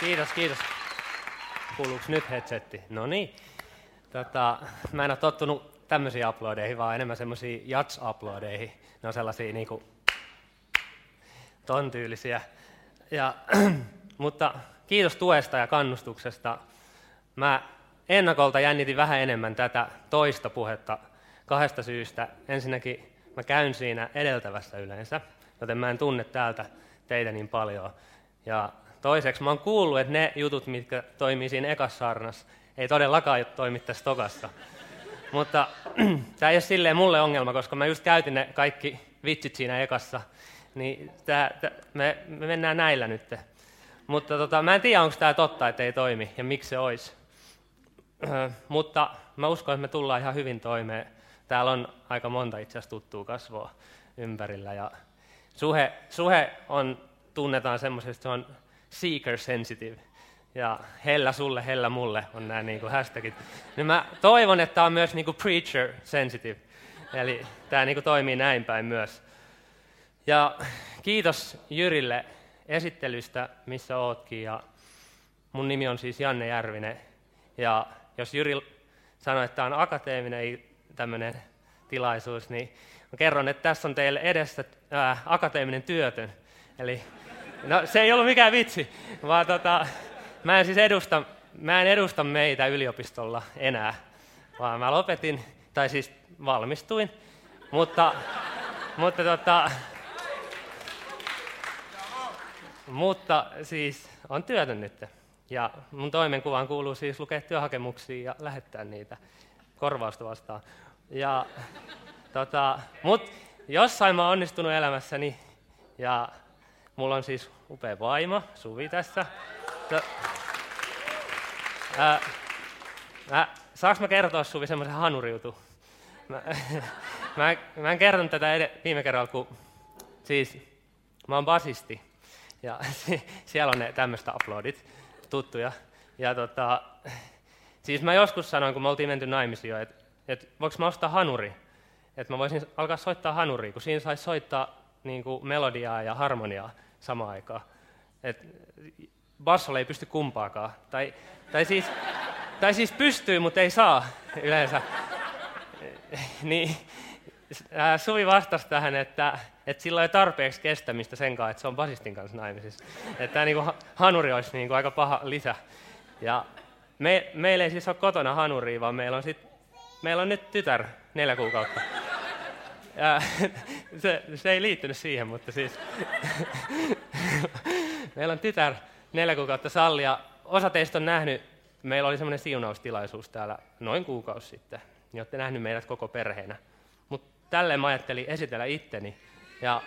Kiitos, kiitos. Kuuluuko nyt headsetti? No niin. Tota, mä en ole tottunut tämmöisiin uploadeihin, vaan enemmän semmoisiin jats-uploadeihin. Ne on sellaisia niinku ton tyylisiä. Ja, mutta kiitos tuesta ja kannustuksesta. Mä ennakolta jännitin vähän enemmän tätä toista puhetta kahdesta syystä. Ensinnäkin mä käyn siinä edeltävässä yleensä, joten mä en tunne täältä teitä niin paljon. Ja toiseksi mä oon kuullut, että ne jutut, mitkä toimii siinä ekassa ei todellakaan toimi tässä tokassa. Mutta tämä ei ole silleen mulle ongelma, koska mä just käytin ne kaikki vitsit siinä ekassa. Niin tää, tää, me, me mennään näillä nyt. Mutta tota, mä en tiedä, onko tämä totta, että ei toimi ja miksi se olisi. mutta mä uskon, että me tullaan ihan hyvin toimeen. Täällä on aika monta itse asiassa tuttua kasvoa ympärillä. Ja suhe, suhe on, tunnetaan semmoisesta, että se on seeker sensitive. Ja hellä sulle, hellä mulle on nämä niin kuin hashtagit. Niin mä toivon, että tämä on myös niin kuin preacher sensitive. Eli tämä niin kuin toimii näin päin myös. Ja kiitos Jyrille esittelystä, missä ootkin. Ja mun nimi on siis Janne Järvinen. Ja jos Jyri sanoi, että tämä on akateeminen tämmöinen tilaisuus, niin kerron, että tässä on teille edessä ää, akateeminen työtön. Eli no, se ei ollut mikään vitsi, vaan tota, mä, en siis edusta, mä en edusta meitä yliopistolla enää, vaan mä lopetin, tai siis valmistuin, mutta, mutta tota, mutta siis on työtön nyt. Ja mun toimenkuvaan kuuluu siis lukea työhakemuksia ja lähettää niitä korvausta vastaan. Ja, tota, mut jossain mä oon onnistunut elämässäni ja mulla on siis upea vaimo, Suvi tässä. Ää, mä, saanko mä kertoa Suvi semmoisen hanuriutu? Mä, mä, mä en kertonut tätä ed- viime kerralla, kun siis mä oon basisti ja siellä on ne tämmöistä uploadit tuttuja. Ja tota, siis mä joskus sanoin, kun me oltiin menty naimisiin jo, että et voiko mä ostaa hanuri? Että mä voisin alkaa soittaa hanuria, kun siinä saisi soittaa niin kuin melodiaa ja harmoniaa samaan aikaan. Et bassolle ei pysty kumpaakaan. Tai, tai, siis, tai siis pystyy, mutta ei saa yleensä. niin, Suvi vastasi tähän, että, että sillä ei tarpeeksi kestämistä sen kanssa, että se on basistin kanssa naimisissa. Että tämä niin hanuri olisi niin kuin aika paha lisä. Ja me, meillä ei siis ole kotona hanuria, vaan meillä on, sit, meillä on nyt tytär neljä kuukautta. Ja, se, se ei liittynyt siihen, mutta siis meillä on tytär neljä kuukautta sallia. Osa teistä on nähnyt, meillä oli semmoinen siunaustilaisuus täällä noin kuukausi sitten. Niin olette nähnyt meidät koko perheenä tälleen mä ajattelin esitellä itteni. Ja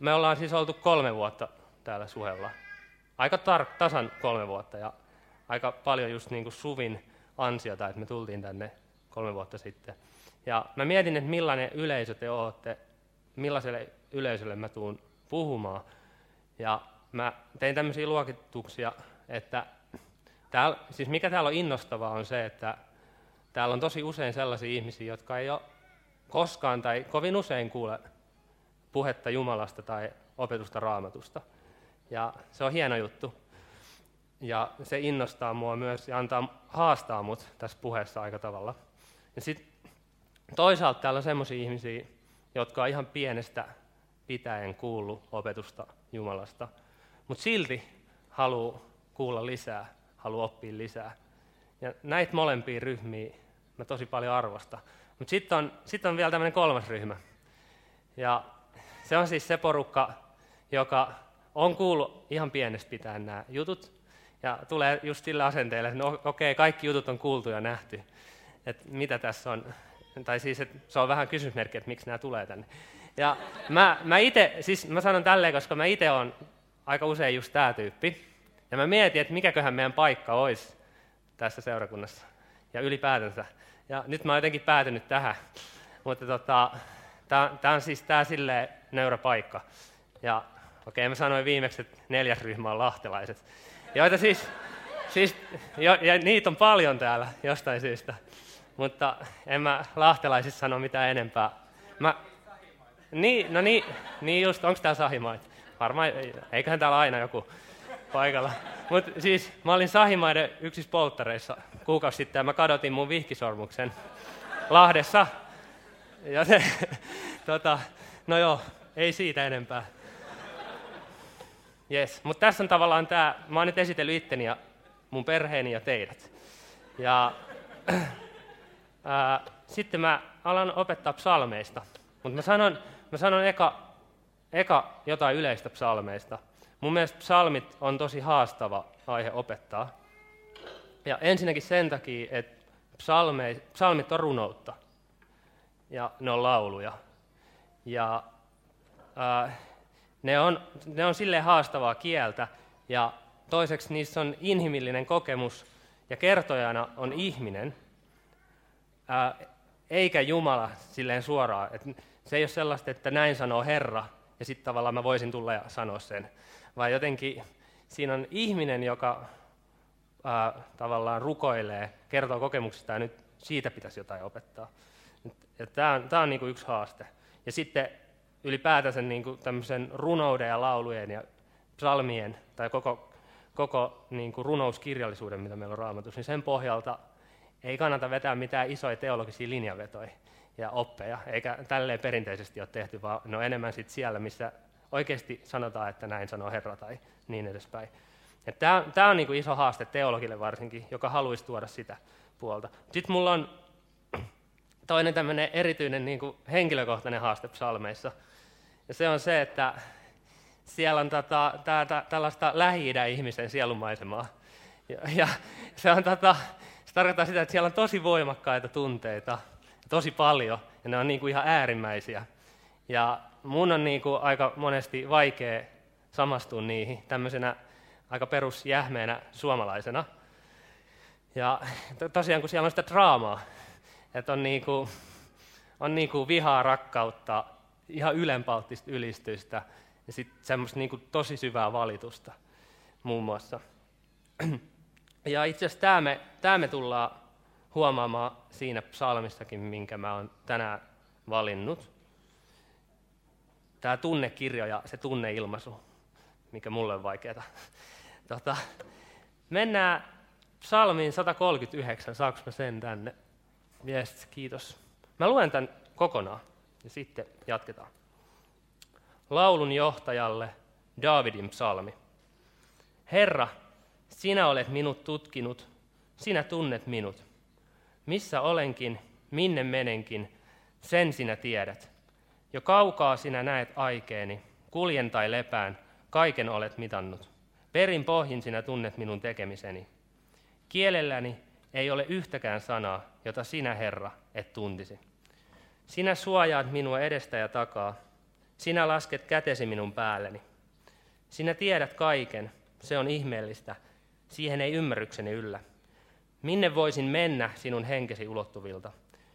me ollaan siis oltu kolme vuotta täällä Suhella. Aika tar- tasan kolme vuotta ja aika paljon just niin kuin Suvin ansiota, että me tultiin tänne kolme vuotta sitten. Ja mä mietin, että millainen yleisö te olette, millaiselle yleisölle mä tuun puhumaan. Ja mä tein tämmöisiä luokituksia, että täällä, siis mikä täällä on innostavaa on se, että täällä on tosi usein sellaisia ihmisiä, jotka ei ole koskaan tai kovin usein kuule puhetta Jumalasta tai opetusta raamatusta. Ja se on hieno juttu. Ja se innostaa mua myös ja antaa, haastaa mut tässä puheessa aika tavalla. Ja sit toisaalta täällä on sellaisia ihmisiä, jotka on ihan pienestä pitäen kuullut opetusta Jumalasta, mutta silti haluaa kuulla lisää, haluaa oppia lisää. Ja näitä molempia ryhmiä mä tosi paljon arvostan. Mutta sitten on, sit on vielä tämmöinen kolmas ryhmä. Ja se on siis se porukka, joka on kuullut ihan pienestä pitäen nämä jutut, ja tulee just sillä asenteella, että no okei, okay, kaikki jutut on kuultu ja nähty. Että mitä tässä on, tai siis että se on vähän kysymysmerkki, että miksi nämä tulee tänne. Ja mä, mä itse, siis mä sanon tälleen, koska mä itse on aika usein just tämä tyyppi. Ja mä mietin, että mikäköhän meidän paikka olisi tässä seurakunnassa ja ylipäätänsä. Ja nyt mä oon jotenkin päätynyt tähän. Mutta tota, tämä on siis tää silleen nöyrä paikka. Ja okei, okay, mä sanoin viimeksi, että neljäs ryhmä on lahtelaiset. Joita siis, siis jo, ja niitä on paljon täällä jostain syystä. Mutta en mä lahtelaisissa sano mitään enempää. Mä, niin, no niin, niin just, onko täällä sahimaita? Varmaan, eiköhän täällä aina joku. paikalla. Mutta siis mä olin Sahimaiden yksissä polttareissa kuukausi sitten ja mä kadotin mun vihkisormuksen Lahdessa. Ja se, tota, no joo, ei siitä enempää. Yes. Mutta tässä on tavallaan tämä, mä oon nyt esitellyt itteni ja mun perheeni ja teidät. Ja sitten mä alan opettaa psalmeista. Mutta mä sanon, mä sanon eka, eka jotain yleistä psalmeista. Mun mielestä psalmit on tosi haastava aihe opettaa. Ja ensinnäkin sen takia, että psalme, psalmit on runoutta. Ja ne on lauluja. Ja ää, ne on, ne on silleen haastavaa kieltä. Ja toiseksi niissä on inhimillinen kokemus. Ja kertojana on ihminen, eikä Jumala silleen suoraan. Et se ei ole sellaista, että näin sanoo Herra, ja sitten tavallaan mä voisin tulla ja sanoa sen. Vaan jotenkin siinä on ihminen, joka ää, tavallaan rukoilee, kertoo kokemuksista, ja nyt siitä pitäisi jotain opettaa. Tämä on, tää on niinku yksi haaste. Ja sitten ylipäätänsä niinku tämmöisen runouden ja laulujen ja psalmien tai koko, koko niinku runouskirjallisuuden, mitä meillä on raamatussa, niin sen pohjalta ei kannata vetää mitään isoja teologisia linjavetoja ja oppeja, eikä tälleen perinteisesti ole tehty, vaan ne on enemmän sit siellä, missä oikeasti sanotaan, että näin sanoo Herra tai niin edespäin. Tämä, on niin kuin iso haaste teologille varsinkin, joka haluaisi tuoda sitä puolta. Sitten mulla on toinen tämmöinen erityinen niin kuin henkilökohtainen haaste psalmeissa. Ja se on se, että siellä on tota, tää, tää, tällaista lähi ihmisen sielumaisemaa. Ja, ja se, on, tota, se tarkoittaa sitä, että siellä on tosi voimakkaita tunteita, tosi paljon, ja ne on niin kuin ihan äärimmäisiä. Ja mun on niin kuin aika monesti vaikea samastua niihin tämmöisenä aika perusjähmeenä suomalaisena. Ja tosiaan kun siellä on sitä draamaa, että on, niin kuin, on niin kuin vihaa, rakkautta, ihan ylenpalttista ylistystä ja sitten semmoista niin kuin tosi syvää valitusta muun muassa. Ja itse asiassa tämä me, tämä me tullaan huomaamaan siinä psalmissakin, minkä mä oon tänään valinnut. Tämä tunnekirjo ja se tunneilmaisu, mikä mulle on vaikeaa. Tota, mennään psalmiin 139, saanko mä sen tänne? Yes, kiitos. Mä luen tämän kokonaan ja sitten jatketaan. Laulun johtajalle Davidin psalmi. Herra, sinä olet minut tutkinut, sinä tunnet minut. Missä olenkin, minne menenkin, sen sinä tiedät. Jo kaukaa sinä näet aikeeni, kuljen tai lepään, kaiken olet mitannut. Perin pohjin sinä tunnet minun tekemiseni. Kielelläni ei ole yhtäkään sanaa, jota sinä, Herra, et tuntisi. Sinä suojaat minua edestä ja takaa. Sinä lasket kätesi minun päälleni. Sinä tiedät kaiken, se on ihmeellistä, siihen ei ymmärrykseni yllä. Minne voisin mennä sinun henkesi ulottuvilta?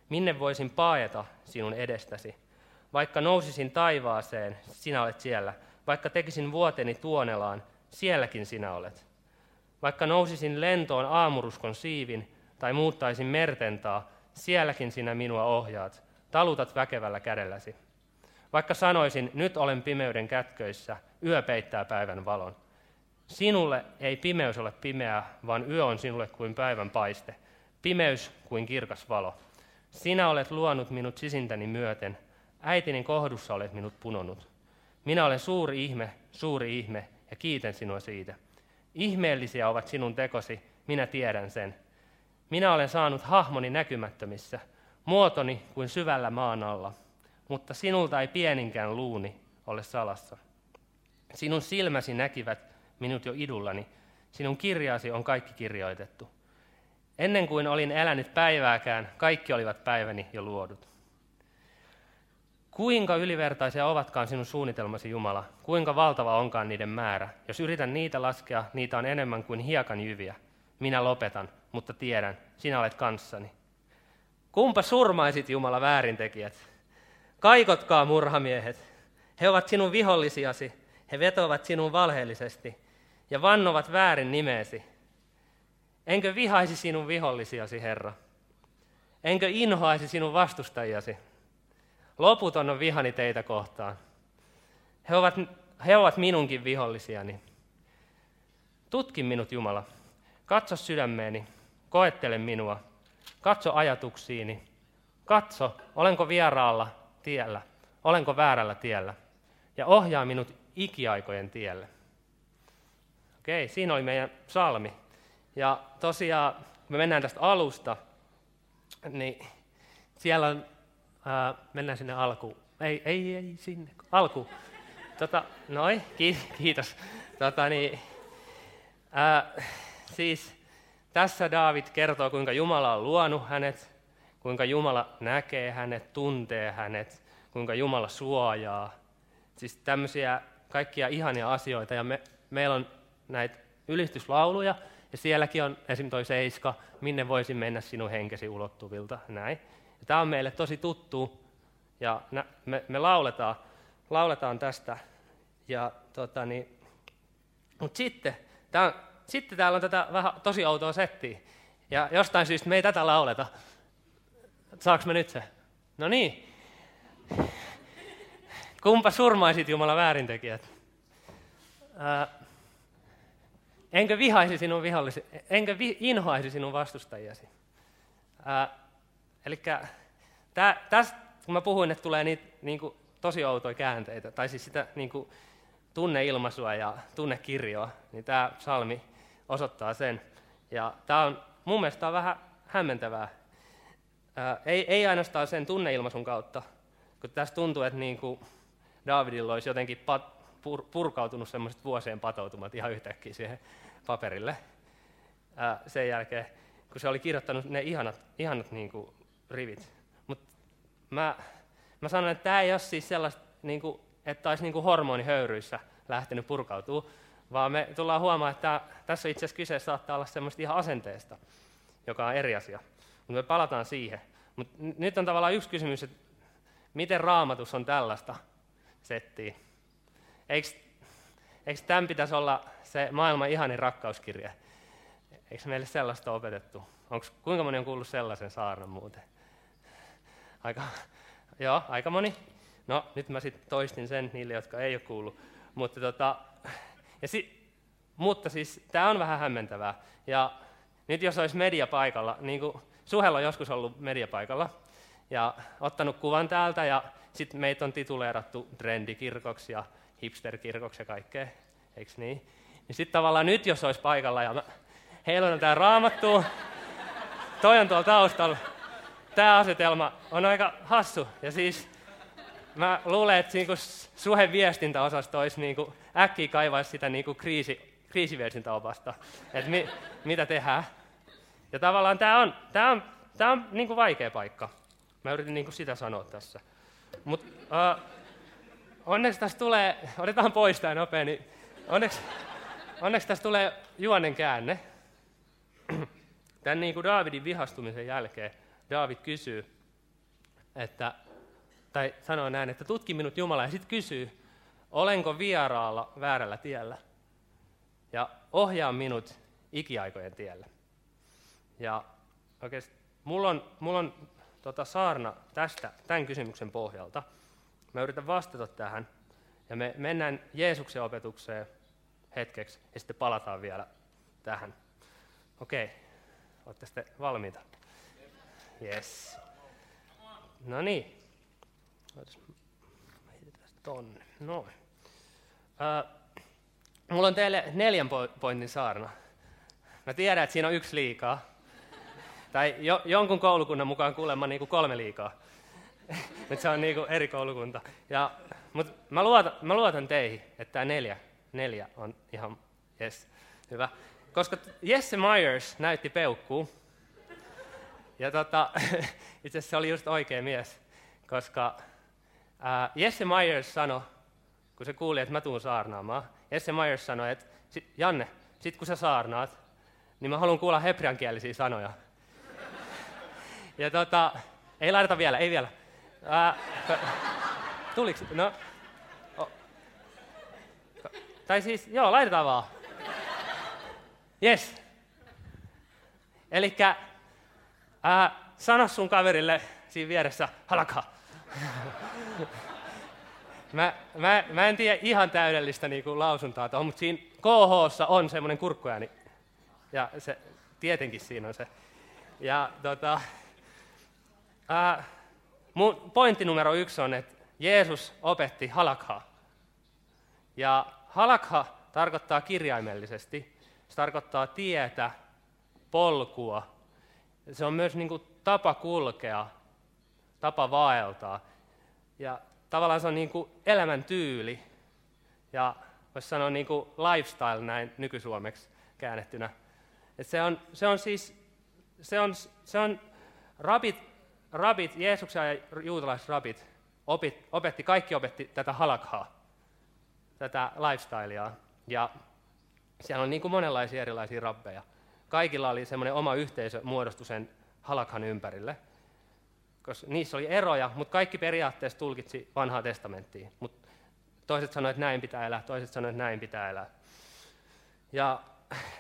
Minne voisin paeta sinun edestäsi? Vaikka nousisin taivaaseen, sinä olet siellä. Vaikka tekisin vuoteni tuonelaan, sielläkin sinä olet. Vaikka nousisin lentoon aamuruskon siivin tai muuttaisin mertentaa, sielläkin sinä minua ohjaat, talutat väkevällä kädelläsi. Vaikka sanoisin, nyt olen pimeyden kätköissä, yö peittää päivän valon. Sinulle ei pimeys ole pimeää, vaan yö on sinulle kuin päivän paiste, pimeys kuin kirkas valo. Sinä olet luonut minut sisintäni myöten, äitini kohdussa olet minut punonut. Minä olen suuri ihme, suuri ihme, ja kiitän sinua siitä. Ihmeellisiä ovat sinun tekosi, minä tiedän sen. Minä olen saanut hahmoni näkymättömissä, muotoni kuin syvällä maan alla, mutta sinulta ei pieninkään luuni ole salassa. Sinun silmäsi näkivät minut jo idullani, sinun kirjaasi on kaikki kirjoitettu. Ennen kuin olin elänyt päivääkään, kaikki olivat päiväni jo luodut. Kuinka ylivertaisia ovatkaan sinun suunnitelmasi, Jumala? Kuinka valtava onkaan niiden määrä? Jos yritän niitä laskea, niitä on enemmän kuin hiekan jyviä. Minä lopetan, mutta tiedän, sinä olet kanssani. Kumpa surmaisit, Jumala, väärintekijät? Kaikotkaa murhamiehet. He ovat sinun vihollisiasi. He vetovat sinun valheellisesti ja vannovat väärin nimeesi. Enkö vihaisi sinun vihollisiasi, Herra? Enkö inhoaisi sinun vastustajiasi? Loputon on vihani teitä kohtaan. He ovat, he ovat minunkin vihollisiani. Tutki minut, Jumala. Katso sydämeeni, koettele minua. Katso ajatuksiini. Katso, olenko vieraalla tiellä, olenko väärällä tiellä. Ja ohjaa minut ikiaikojen tielle. Okei, siinä oli meidän salmi. Ja tosiaan, kun me mennään tästä alusta, niin siellä on, ää, mennään sinne alkuun. Ei, ei, ei sinne, alku. Tota, noi, kiitos. Tota, niin, ää, siis tässä David kertoo, kuinka Jumala on luonut hänet, kuinka Jumala näkee hänet, tuntee hänet, kuinka Jumala suojaa. Siis tämmöisiä kaikkia ihania asioita. Ja me, meillä on näitä ylistyslauluja, ja sielläkin on esim. toi seiska, minne voisin mennä sinun henkesi ulottuvilta. Näin. Ja tämä on meille tosi tuttu, ja me, me lauletaan, lauletaan tästä. Ja, tota, niin, mutta sitten, tää, sitten täällä on tätä vähän tosi outoa settiä. Ja jostain syystä me ei tätä lauleta. Saaks me nyt se? No niin. Kumpa surmaisit Jumala väärintekijät? Ää, enkö vihaisi sinun vihollisi, enkö vi, inhoaisi sinun vastustajiasi? Eli tästä, kun mä puhuin, että tulee niitä niin kuin, tosi outoja käänteitä, tai siis sitä niin kuin, tunneilmaisua ja tunnekirjoa, niin tämä salmi osoittaa sen. Ja tämä on mun mielestä on vähän hämmentävää. Ää, ei, ei ainoastaan sen tunneilmaisun kautta, kun tässä tuntuu, että niin kuin Davidilla olisi jotenkin pat, pur, purkautunut semmoiset vuosien patoutumat ihan yhtäkkiä siihen paperille. Ää, sen jälkeen, kun se oli kirjoittanut ne ihanat, ihanat niin kuin, rivit. Mutta mä, mä sanon, että tämä ei ole siis sellaista, niin kuin, että olisi niin kuin hormonihöyryissä lähtenyt purkautuu, vaan me tullaan huomaamaan, että tässä itse asiassa kyse saattaa olla semmoista ihan asenteesta, joka on eri asia. Mutta me palataan siihen. Mutta nyt on tavallaan yksi kysymys, että miten raamatus on tällaista settiä? Eikö, eikö tämän pitäisi olla se maailman ihanin rakkauskirja? Eikö meille sellaista opetettu? Onko, kuinka moni on kuullut sellaisen saarnan muuten? Aika, joo, aika moni. No, nyt mä sitten toistin sen niille, jotka ei ole kuullut. Mutta, tota, ja si, mutta siis tämä on vähän hämmentävää. Ja nyt jos olisi media paikalla, niin kuin Suhella on joskus ollut media paikalla, ja ottanut kuvan täältä, ja sitten meitä on tituleerattu trendikirkoksi ja hipsterkirkoksi ja kaikkea, eikö niin? Niin sitten tavallaan nyt, jos olisi paikalla, ja heillä on tämä raamattu, toi on tuolla taustalla, tämä asetelma on aika hassu, ja siis mä luulen, että niinku suhen viestintäosasto olisi niinku, äkkiä kaivaisi sitä niinku kriisi, kriisiviestintäopasta, että mi, mitä tehdään. Ja tavallaan tämä on, tää on, tää on niinku vaikea paikka. Mä yritin niinku sitä sanoa tässä. Mutta uh, onneksi tässä tulee, otetaan pois tämä nopea, niin onneksi, onneksi tässä tulee juonen käänne. Tämän niin kuin Daavidin vihastumisen jälkeen Daavid kysyy, että, tai sanoo näin, että tutki minut Jumala, ja sitten kysyy, olenko vieraalla väärällä tiellä, ja ohjaa minut ikiaikojen tielle. Ja oikeasti mulla on, mulla on tota saarna tästä, tämän kysymyksen pohjalta. Mä yritän vastata tähän, ja me mennään Jeesuksen opetukseen hetkeksi, ja sitten palataan vielä tähän. Okei, olette sitten valmiita? Yes. No niin. tonne. Noin. Uh, mulla on teille neljän pointin saarna. Mä tiedän, että siinä on yksi liikaa. Tai jo, jonkun koulukunnan mukaan kuulemma niin kuin kolme liikaa. Nyt se on niin kuin eri koulukunta. Ja, mutta mä luotan, mä luotan teihin, että tämä neljä, neljä on ihan yes, hyvä. Koska Jesse Myers näytti peukkuu, ja tota, itse asiassa se oli just oikea mies, koska ää, Jesse Myers sanoi, kun se kuuli, että mä tuun saarnaamaan, Jesse Myers sanoi, että Janne, sit kun sä saarnaat, niin mä haluan kuulla hebreankielisiä sanoja. Ja tota, ei laiteta vielä, ei vielä. Ää, tuliks? No. Oh. Tai siis, joo, laitetaan vaan. Yes. Elikkä Ää, sano sun kaverille siinä vieressä, halaka. mä, mä, mä en tiedä ihan täydellistä niin kuin lausuntaa tuohon, mutta siinä KH on semmoinen kurkkuääni. Ja se, tietenkin siinä on se. Ja tota, ää, mun pointti numero yksi on, että Jeesus opetti halakhaa. Ja halakha tarkoittaa kirjaimellisesti, se tarkoittaa tietä, polkua. Se on myös niin kuin tapa kulkea, tapa vaeltaa. Ja tavallaan se on niin kuin elämäntyyli ja voisi sanoa niin kuin lifestyle näin nykysuomeksi käännettynä. Et se, on, se on siis, se on, se on rabit, rabit, Jeesuksen ja juutalaiset rabit opit, opetti, kaikki opetti tätä halakhaa, tätä lifestylea. Ja siellä on niin kuin monenlaisia erilaisia rabbeja. Kaikilla oli semmoinen oma yhteisö muodostu sen halakhan ympärille – koska niissä oli eroja, mutta kaikki periaatteessa tulkitsi vanhaa testamenttia. Mutta toiset sanoivat, että näin pitää elää, toiset sanoivat, että näin pitää elää. Ja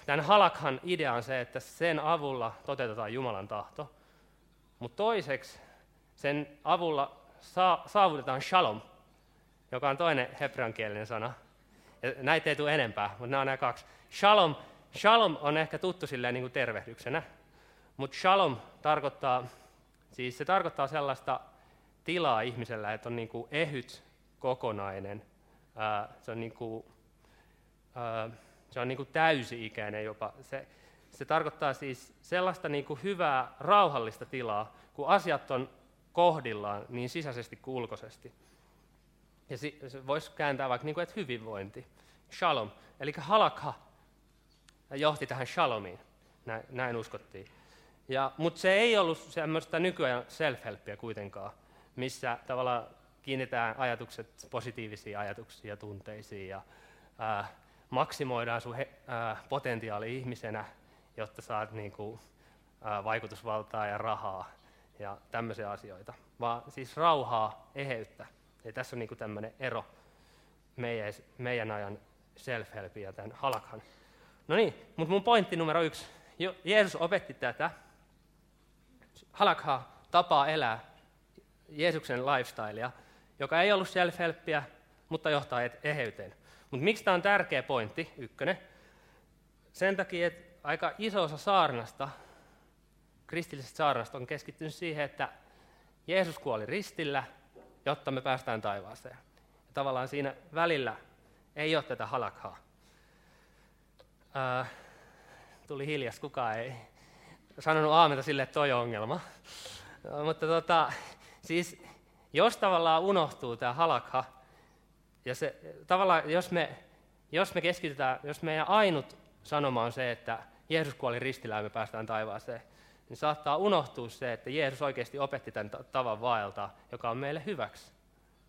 tämän halakhan idea on se, että sen avulla toteutetaan Jumalan tahto. Mutta toiseksi sen avulla saavutetaan shalom, joka on toinen hebreankielinen sana. Ja näitä ei tule enempää, mutta nämä on nämä kaksi. Shalom, shalom on ehkä tuttu silleen niin kuin tervehdyksenä, mutta shalom tarkoittaa Siis se tarkoittaa sellaista tilaa ihmisellä, että on niin kuin ehyt, kokonainen, se on, niin kuin, se on niin kuin täysi-ikäinen jopa. Se, se tarkoittaa siis sellaista niin kuin hyvää, rauhallista tilaa, kun asiat on kohdillaan niin sisäisesti kuin ulkoisesti. Ja se voisi kääntää vaikka niin kuin, että hyvinvointi, shalom, eli halakha johti tähän shalomiin, näin, näin uskottiin. Ja, mutta se ei ollut semmoista nykyajan self-helppiä kuitenkaan, missä tavallaan kiinnitetään ajatukset positiivisiin ajatuksiin ja tunteisiin ja ää, maksimoidaan sun he, ää, potentiaali ihmisenä, jotta saat niinku, ää, vaikutusvaltaa ja rahaa ja tämmöisiä asioita, vaan siis rauhaa, eheyttä. Ja tässä on niinku tämmöinen ero meidän, meidän ajan self-helpin ja tämän halakhan. No niin, mutta mun pointti numero yksi. Jeesus opetti tätä, halakha tapaa elää Jeesuksen lifestylea, joka ei ollut self-helppiä, mutta johtaa eheyteen. Mutta miksi tämä on tärkeä pointti, ykkönen? Sen takia, että aika iso osa saarnasta, kristillisestä saarnasta on keskittynyt siihen, että Jeesus kuoli ristillä, jotta me päästään taivaaseen. Ja tavallaan siinä välillä ei ole tätä halakhaa. Ää, tuli hiljas, kukaan ei sanonut aamenta sille, että toi on ongelma. No, mutta tota, siis jos tavallaan unohtuu tämä halakha, ja se, tavallaan jos me, jos me keskitytään, jos meidän ainut sanoma on se, että Jeesus kuoli ristillä ja me päästään taivaaseen, niin saattaa unohtua se, että Jeesus oikeasti opetti tämän tavan vaeltaa, joka on meille hyväksi.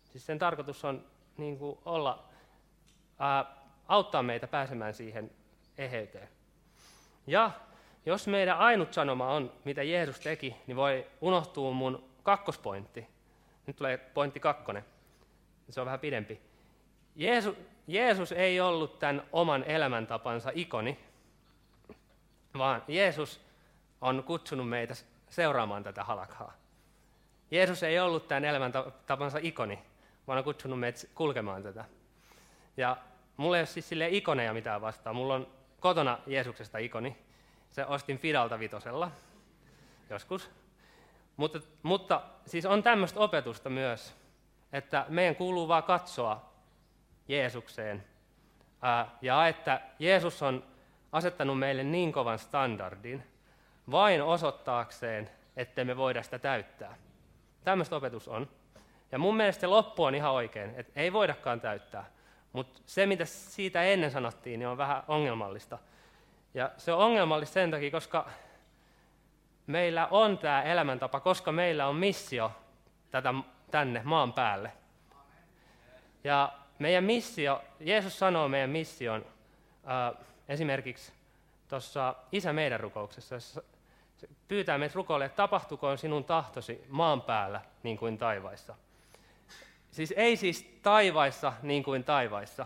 Siis sen tarkoitus on niin kuin olla, ää, auttaa meitä pääsemään siihen eheyteen. Ja jos meidän ainut sanoma on, mitä Jeesus teki, niin voi unohtua mun kakkospointti. Nyt tulee pointti kakkonen. Se on vähän pidempi. Jeesus, Jeesus ei ollut tämän oman elämäntapansa ikoni, vaan Jeesus on kutsunut meitä seuraamaan tätä halakhaa. Jeesus ei ollut tämän elämäntapansa ikoni, vaan on kutsunut meitä kulkemaan tätä. Ja mulla ei ole siis sille ikoneja mitään vastaan. Mulla on kotona Jeesuksesta ikoni, se ostin Fidalta vitosella joskus. Mutta, mutta siis on tämmöistä opetusta myös, että meidän kuuluu vaan katsoa Jeesukseen. Ää, ja että Jeesus on asettanut meille niin kovan standardin vain osoittaakseen, ettei me voida sitä täyttää. Tämmöistä opetus on. Ja mun mielestä se loppu on ihan oikein, että ei voidakaan täyttää. Mutta se, mitä siitä ennen sanottiin, niin on vähän ongelmallista. Ja se on ongelmallista sen takia, koska meillä on tämä elämäntapa, koska meillä on missio tätä, tänne maan päälle. Ja meidän missio, Jeesus sanoo meidän mission äh, esimerkiksi tuossa Isä meidän rukouksessa, se pyytää meitä rukoille, että tapahtukoon sinun tahtosi maan päällä niin kuin taivaissa. Siis ei siis taivaissa niin kuin taivaissa.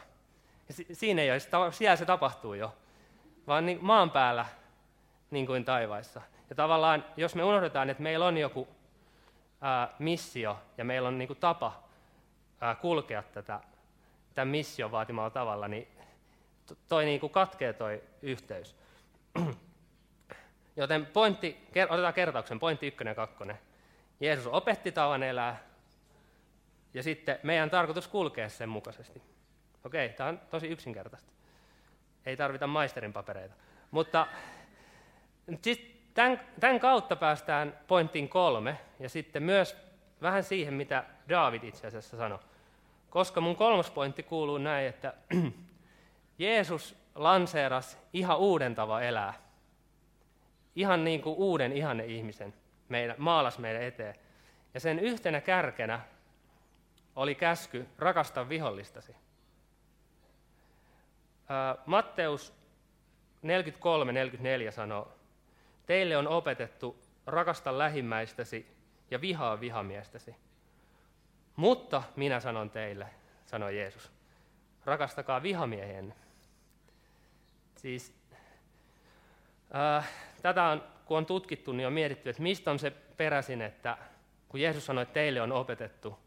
Siinä ei ole, siellä se tapahtuu jo vaan niin maan päällä niin kuin taivaissa. Ja tavallaan, jos me unohdetaan, että meillä on joku ää, missio ja meillä on niin kuin tapa ää, kulkea tätä, tämän mission vaatimalla tavalla, niin toi niin kuin katkee toi yhteys. Joten pointti, otetaan kertauksen, pointti ykkönen ja kakkonen. Jeesus opetti tavan elää, ja sitten meidän tarkoitus kulkea sen mukaisesti. Okei, tämä on tosi yksinkertaista. Ei tarvita maisterin papereita. Mutta siis tämän, tämän kautta päästään pointtiin kolme, ja sitten myös vähän siihen, mitä David itse asiassa sanoi. Koska mun kolmas pointti kuuluu näin, että Jeesus lanseeras ihan uuden tavan elää. Ihan niin kuin uuden ihanne ihmisen meidän, maalas meidän eteen. Ja sen yhtenä kärkenä oli käsky rakasta vihollistasi. Matteus 43-44 sanoo, teille on opetettu rakasta lähimmäistäsi ja vihaa vihamiestäsi. Mutta minä sanon teille, sanoi Jeesus, rakastakaa vihamiehenne. Siis, äh, tätä on, kun on tutkittu, niin on mietitty, että mistä on se peräisin, että kun Jeesus sanoi, että teille on opetettu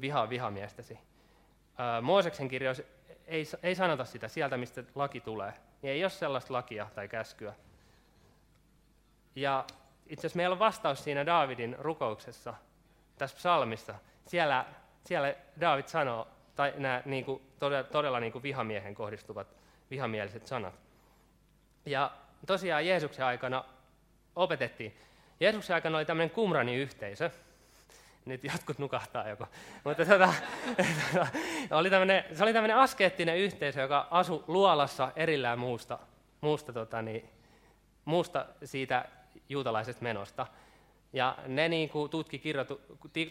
vihaa vihamiestäsi. Äh, Mooseksen kirjoissa ei, ei sanota sitä sieltä, mistä laki tulee. Niin ei ole sellaista lakia tai käskyä. Ja itse asiassa meillä on vastaus siinä Daavidin rukouksessa, tässä psalmissa. Siellä, siellä Daavid sanoo, tai nämä niin kuin, todella, todella niin kuin vihamiehen kohdistuvat vihamieliset sanat. Ja tosiaan Jeesuksen aikana opetettiin. Jeesuksen aikana oli tämmöinen kumrani-yhteisö. Nyt jotkut nukahtaa joko. Mutta tota, oli tämmöinen, se oli tämmöinen askeettinen yhteisö, joka asui luolassa erillään muusta, muusta, tota, niin, muusta siitä juutalaisesta menosta. Ja ne niin kuin tutki, kirjoitu,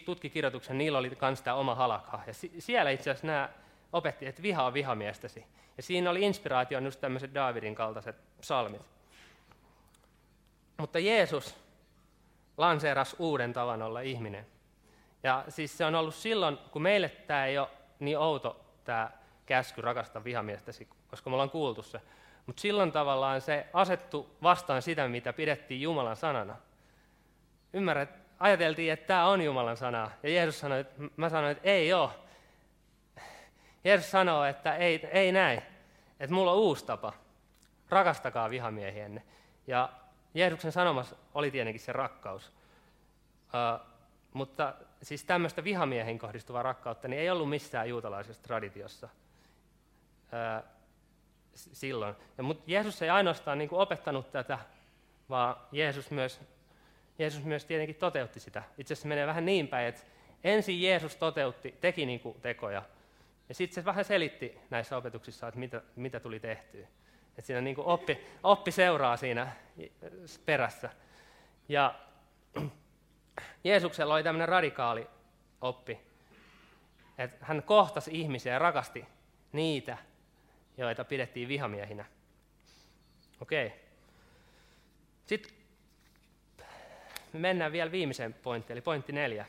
tutki kirjoituksen, niillä oli myös tämä oma halakha. Ja siellä itse asiassa nämä opetti, että viha on vihamiestäsi. Ja siinä oli inspiraatio just tämmöiset Daavidin kaltaiset psalmit. Mutta Jeesus lanseerasi uuden tavan olla ihminen. Ja siis se on ollut silloin, kun meille tämä ei ole niin outo, tämä käsky rakasta vihamiestäsi, koska me ollaan kuultu se. Mutta silloin tavallaan se asettu vastaan sitä, mitä pidettiin Jumalan sanana. Ymmärrät, ajateltiin, että tämä on Jumalan sana. Ja Jeesus sanoi, että mä sanoin, että ei ole. Jeesus sanoo, että ei, ei näin. Että mulla on uusi tapa. Rakastakaa vihamiehienne. Ja Jeesuksen sanomassa oli tietenkin se rakkaus. Uh, mutta siis tämmöistä vihamiehen kohdistuvaa rakkautta niin ei ollut missään juutalaisessa traditiossa uh, silloin. Ja, mutta Jeesus ei ainoastaan niin kuin opettanut tätä, vaan Jeesus myös, Jeesus myös tietenkin toteutti sitä. Itse asiassa menee vähän niin päin, että ensin Jeesus toteutti, teki niin kuin tekoja, ja sitten se vähän selitti näissä opetuksissa, että mitä, mitä tuli tehtyä. Että siinä niin oppi, oppi seuraa siinä perässä. Ja Jeesuksella oli tämmöinen radikaali oppi, että hän kohtasi ihmisiä ja rakasti niitä, joita pidettiin vihamiehinä. Okei. Sitten me mennään vielä viimeiseen pointtiin, eli pointti neljä.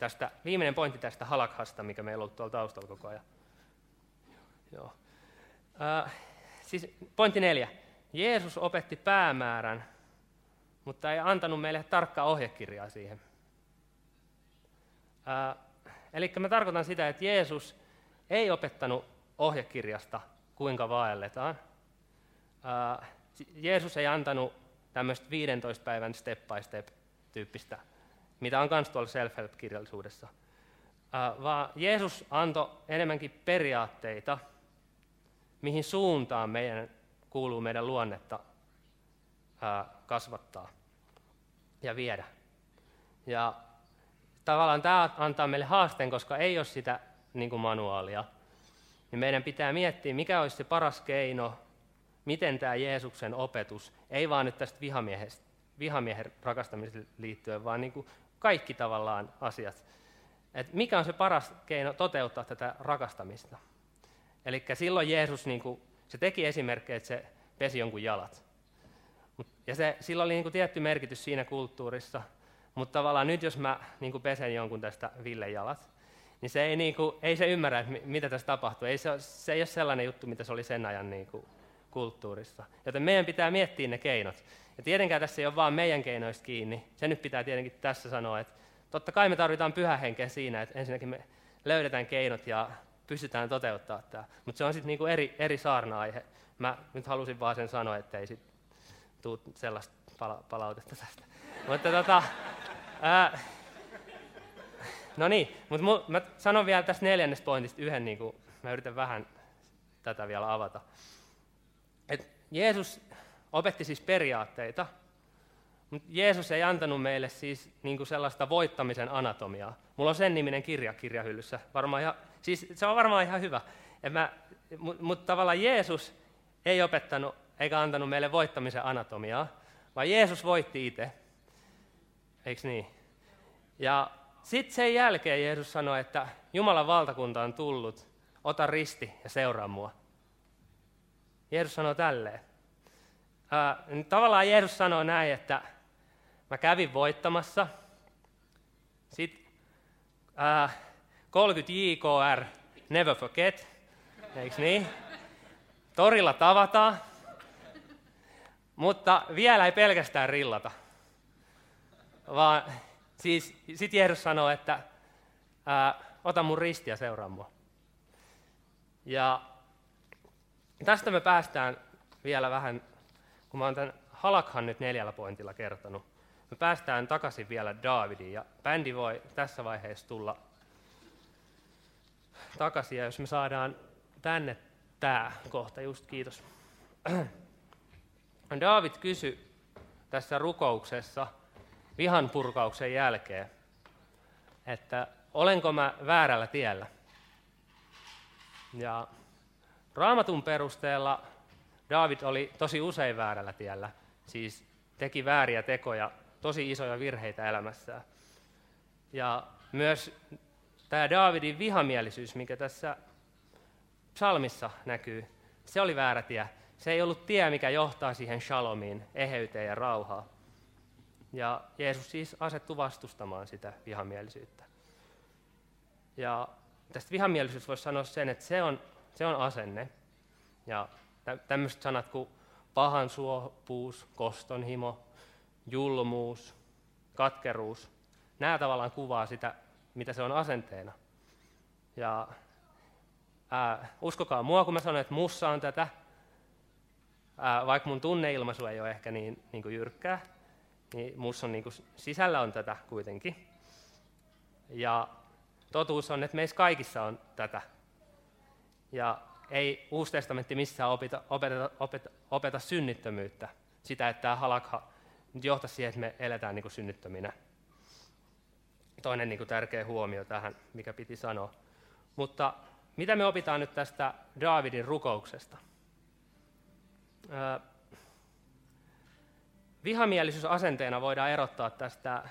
Tästä, viimeinen pointti tästä halakhasta, mikä meillä on ollut tuolla taustalla koko ajan. Joo. Äh, siis pointti neljä. Jeesus opetti päämäärän, mutta ei antanut meille tarkkaa ohjekirjaa siihen. Äh, eli mä tarkoitan sitä, että Jeesus ei opettanut ohjekirjasta, kuinka vaelletaan. Äh, Jeesus ei antanut tämmöistä 15 päivän step by step tyyppistä, mitä on myös tuolla self-help-kirjallisuudessa, vaan Jeesus antoi enemmänkin periaatteita, mihin suuntaan meidän kuuluu meidän luonnetta kasvattaa ja viedä. Ja tavallaan tämä antaa meille haasteen, koska ei ole sitä niin kuin manuaalia, niin meidän pitää miettiä, mikä olisi se paras keino, miten tämä Jeesuksen opetus, ei vaan nyt tästä vihamiehen rakastamiseen liittyen, vaan niin kuin kaikki tavallaan asiat. Et mikä on se paras keino toteuttaa tätä rakastamista? Eli silloin Jeesus, niin kuin, se teki esimerkkejä, että se pesi jonkun jalat. Ja se, sillä oli niin kuin tietty merkitys siinä kulttuurissa, mutta tavallaan nyt jos mä niin kuin pesen jonkun tästä Ville jalat, niin se ei, niin kuin, ei se ymmärrä, että mitä tässä tapahtuu. Ei se, se ei ole sellainen juttu, mitä se oli sen ajan niin kuin, kulttuurissa. Joten meidän pitää miettiä ne keinot. Ja tietenkään tässä ei ole vain meidän keinoista kiinni. Se nyt pitää tietenkin tässä sanoa, että totta kai me tarvitaan pyhä henkeä siinä, että ensinnäkin me löydetään keinot ja pystytään toteuttaa tämä. Mutta se on sitten niinku eri, eri saarna-aihe. Mä nyt halusin vaan sen sanoa, että ei sit tule sellaista pala- palautetta tästä. Mutta tota, ää, no niin, mutta mä sanon vielä tästä neljännestä pointista yhden, niin kuin, mä yritän vähän tätä vielä avata. Jeesus opetti siis periaatteita, mutta Jeesus ei antanut meille siis niin kuin sellaista voittamisen anatomiaa. Mulla on sen niminen kirja kirjahyllyssä. Varmaan ihan, siis se on varmaan ihan hyvä. Mutta mut tavallaan Jeesus ei opettanut eikä antanut meille voittamisen anatomiaa, vaan Jeesus voitti itse. Eikö niin? Ja sitten sen jälkeen Jeesus sanoi, että Jumalan valtakunta on tullut, ota risti ja seuraa mua. Jeesus sanoi tälleen. Ää, tavallaan Jeesus sanoi näin, että mä kävin voittamassa. Sitten ää, 30 JKR, never forget, eikö niin? Torilla tavataan, mutta vielä ei pelkästään rillata, vaan siis sitten Jeesus sanoo, että ää, ota mun ristiä seuraa mua. Ja tästä me päästään vielä vähän, kun mä oon tämän Halakhan nyt neljällä pointilla kertonut, me päästään takaisin vielä Daavidiin, ja bändi voi tässä vaiheessa tulla takaisin, ja jos me saadaan tänne tämä kohta, just kiitos. David kysyi tässä rukouksessa vihan purkauksen jälkeen, että olenko mä väärällä tiellä. Ja raamatun perusteella David oli tosi usein väärällä tiellä, siis teki vääriä tekoja, tosi isoja virheitä elämässään. Ja myös tämä Davidin vihamielisyys, mikä tässä psalmissa näkyy, se oli väärä tie. Se ei ollut tie, mikä johtaa siihen shalomiin, eheyteen ja rauhaan. Ja Jeesus siis asettui vastustamaan sitä vihamielisyyttä. Ja tästä vihamielisyydestä voisi sanoa sen, että se on, se on asenne. Ja tämmöiset sanat kuin pahan suopuus, kostonhimo, julmuus, katkeruus, nämä tavallaan kuvaa sitä, mitä se on asenteena. Ja ää, uskokaa mua, kun mä sanon, että mussa on tätä, ää, vaikka mun tunneilmaisu ei ole ehkä niin, niin kuin jyrkkää, niin mussa on niin kuin, sisällä on tätä kuitenkin. Ja totuus on, että meissä kaikissa on tätä. Ja ei Uusi testamentti missään opeta, opeta, opeta, opeta synnittömyyttä. Sitä, että tämä halakha nyt johtaisi siihen, että me eletään niin kuin synnyttöminä. Toinen niin kuin tärkeä huomio tähän, mikä piti sanoa. Mutta mitä me opitaan nyt tästä Daavidin rukouksesta? Vihamielisyys asenteena voidaan erottaa tästä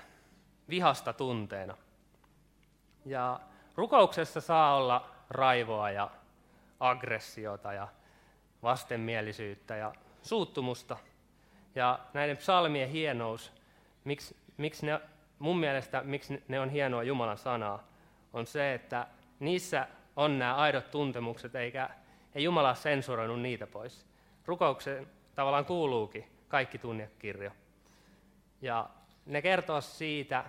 vihasta tunteena. Ja rukouksessa saa olla raivoa ja aggressiota ja vastenmielisyyttä ja suuttumusta. Ja näiden psalmien hienous, miksi, miksi ne, mun mielestä miksi ne on hienoa Jumalan sanaa, on se, että niissä on nämä aidot tuntemukset, eikä ei Jumala sensuroinut niitä pois. Rukoukseen tavallaan kuuluukin kaikki tunnekirjo. Ja ne kertoo siitä,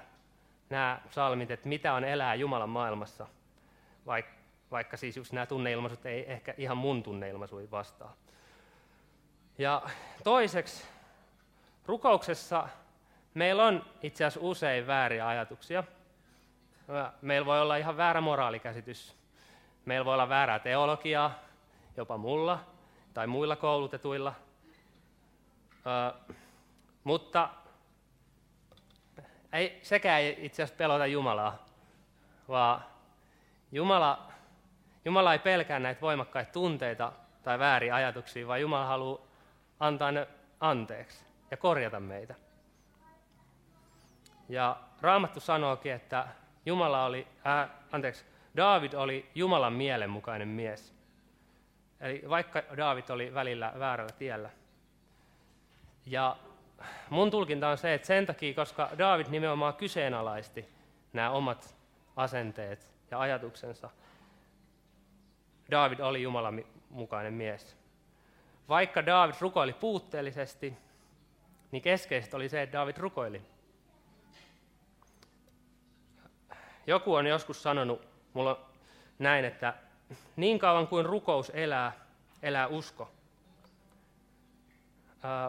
nämä psalmit, että mitä on elää Jumalan maailmassa, vaikka, vaikka siis just nämä tunneilmaisut ei ehkä ihan mun tunneilmaisuja vastaa. Ja toiseksi, rukouksessa meillä on itse asiassa usein vääriä ajatuksia. Meillä voi olla ihan väärä moraalikäsitys. Meillä voi olla väärää teologiaa, jopa mulla tai muilla koulutetuilla. Ö, mutta ei, sekään ei itse asiassa pelota Jumalaa, vaan Jumala, Jumala ei pelkää näitä voimakkaita tunteita tai vääriä ajatuksia, vaan Jumala haluaa antaa ne anteeksi ja korjata meitä. Ja Raamattu sanookin, että Jumala oli, äh, anteeksi, David oli Jumalan mielenmukainen mies. Eli vaikka David oli välillä väärällä tiellä. Ja mun tulkinta on se, että sen takia, koska David nimenomaan kyseenalaisti nämä omat asenteet ja ajatuksensa, David oli Jumalan mukainen mies. Vaikka David rukoili puutteellisesti, niin keskeistä oli se, että David rukoili. Joku on joskus sanonut, mulla näin, että niin kauan kuin rukous elää, elää usko.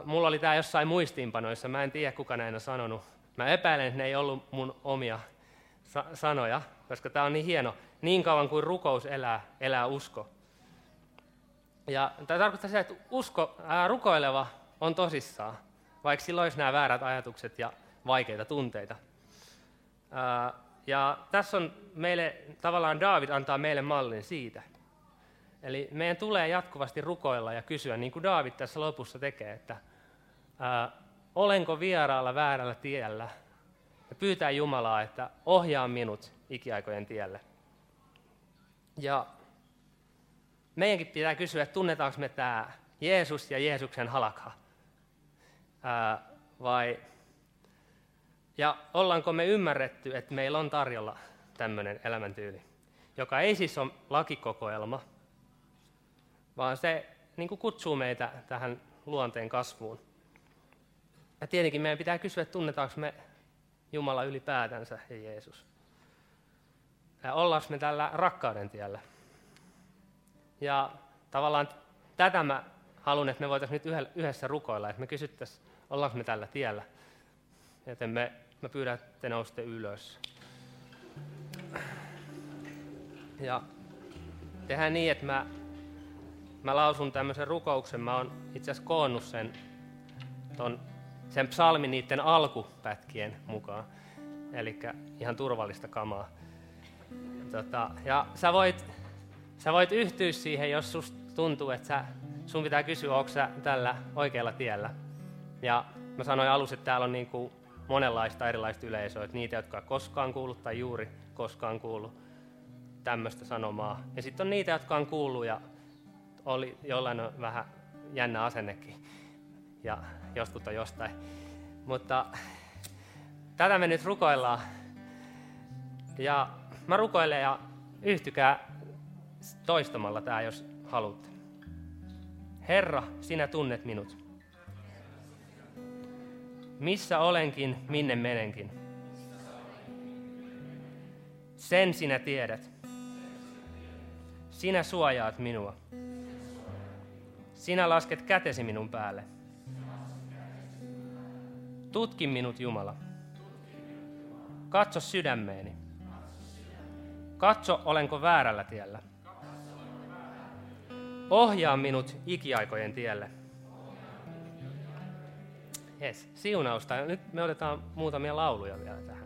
Mulla oli tämä jossain muistiinpanoissa, mä en tiedä kuka näin on sanonut. Mä epäilen, että ne ei ollut mun omia sa- sanoja, koska tämä on niin hieno. Niin kauan kuin rukous elää, elää usko. Ja tämä tarkoittaa sitä, että usko, ää, rukoileva on tosissaan, vaikka sillä olisi nämä väärät ajatukset ja vaikeita tunteita. Ää, ja tässä on meille, tavallaan David antaa meille mallin siitä. Eli meidän tulee jatkuvasti rukoilla ja kysyä, niin kuin David tässä lopussa tekee, että ää, olenko vieraalla väärällä tiellä? Ja pyytää Jumalaa, että ohjaa minut ikiaikojen tielle. Ja meidänkin pitää kysyä, että tunnetaanko me tämä Jeesus ja Jeesuksen halaka? Vai ja ollaanko me ymmärretty, että meillä on tarjolla tämmöinen elämäntyyli, joka ei siis ole lakikokoelma, vaan se niin kuin kutsuu meitä tähän luonteen kasvuun. Ja tietenkin meidän pitää kysyä, että tunnetaanko me Jumala ylipäätänsä ja Jeesus. Ja ollaanko me tällä rakkauden tiellä. Ja tavallaan tätä mä haluan, että me voitaisiin nyt yhdessä rukoilla, että me kysyttäisiin, ollaanko me tällä tiellä. Joten me, mä pyydän, että te nousitte ylös. Ja tehdään niin, että mä, mä lausun tämmöisen rukouksen. Mä oon itse asiassa koonnut sen, ton, sen psalmin niiden alkupätkien mukaan. Eli ihan turvallista kamaa. Tota, ja sä voit, sä voit yhtyä siihen, jos susta tuntuu, että sä, sun pitää kysyä, onko sä tällä oikealla tiellä. Ja mä sanoin alussa, että täällä on niin kuin monenlaista erilaista yleisöä, että niitä, jotka koskaan kuullut tai juuri koskaan kuullut tämmöistä sanomaa. Ja sitten on niitä, jotka on kuullut ja oli jollain on vähän jännä asennekin ja joskus on jostain. Mutta tätä me nyt rukoillaan. Ja mä rukoilen ja yhtykää toistamalla tämä, jos haluatte. Herra, sinä tunnet minut. Missä olenkin, minne menenkin. Sen sinä tiedät. Sinä suojaat minua. Sinä lasket kätesi minun päälle. Tutki minut, Jumala. Katso sydämeeni. Katso, olenko väärällä tiellä. Ohjaa minut ikiaikojen tielle. Yes, siunausta. Nyt me otetaan muutamia lauluja vielä tähän.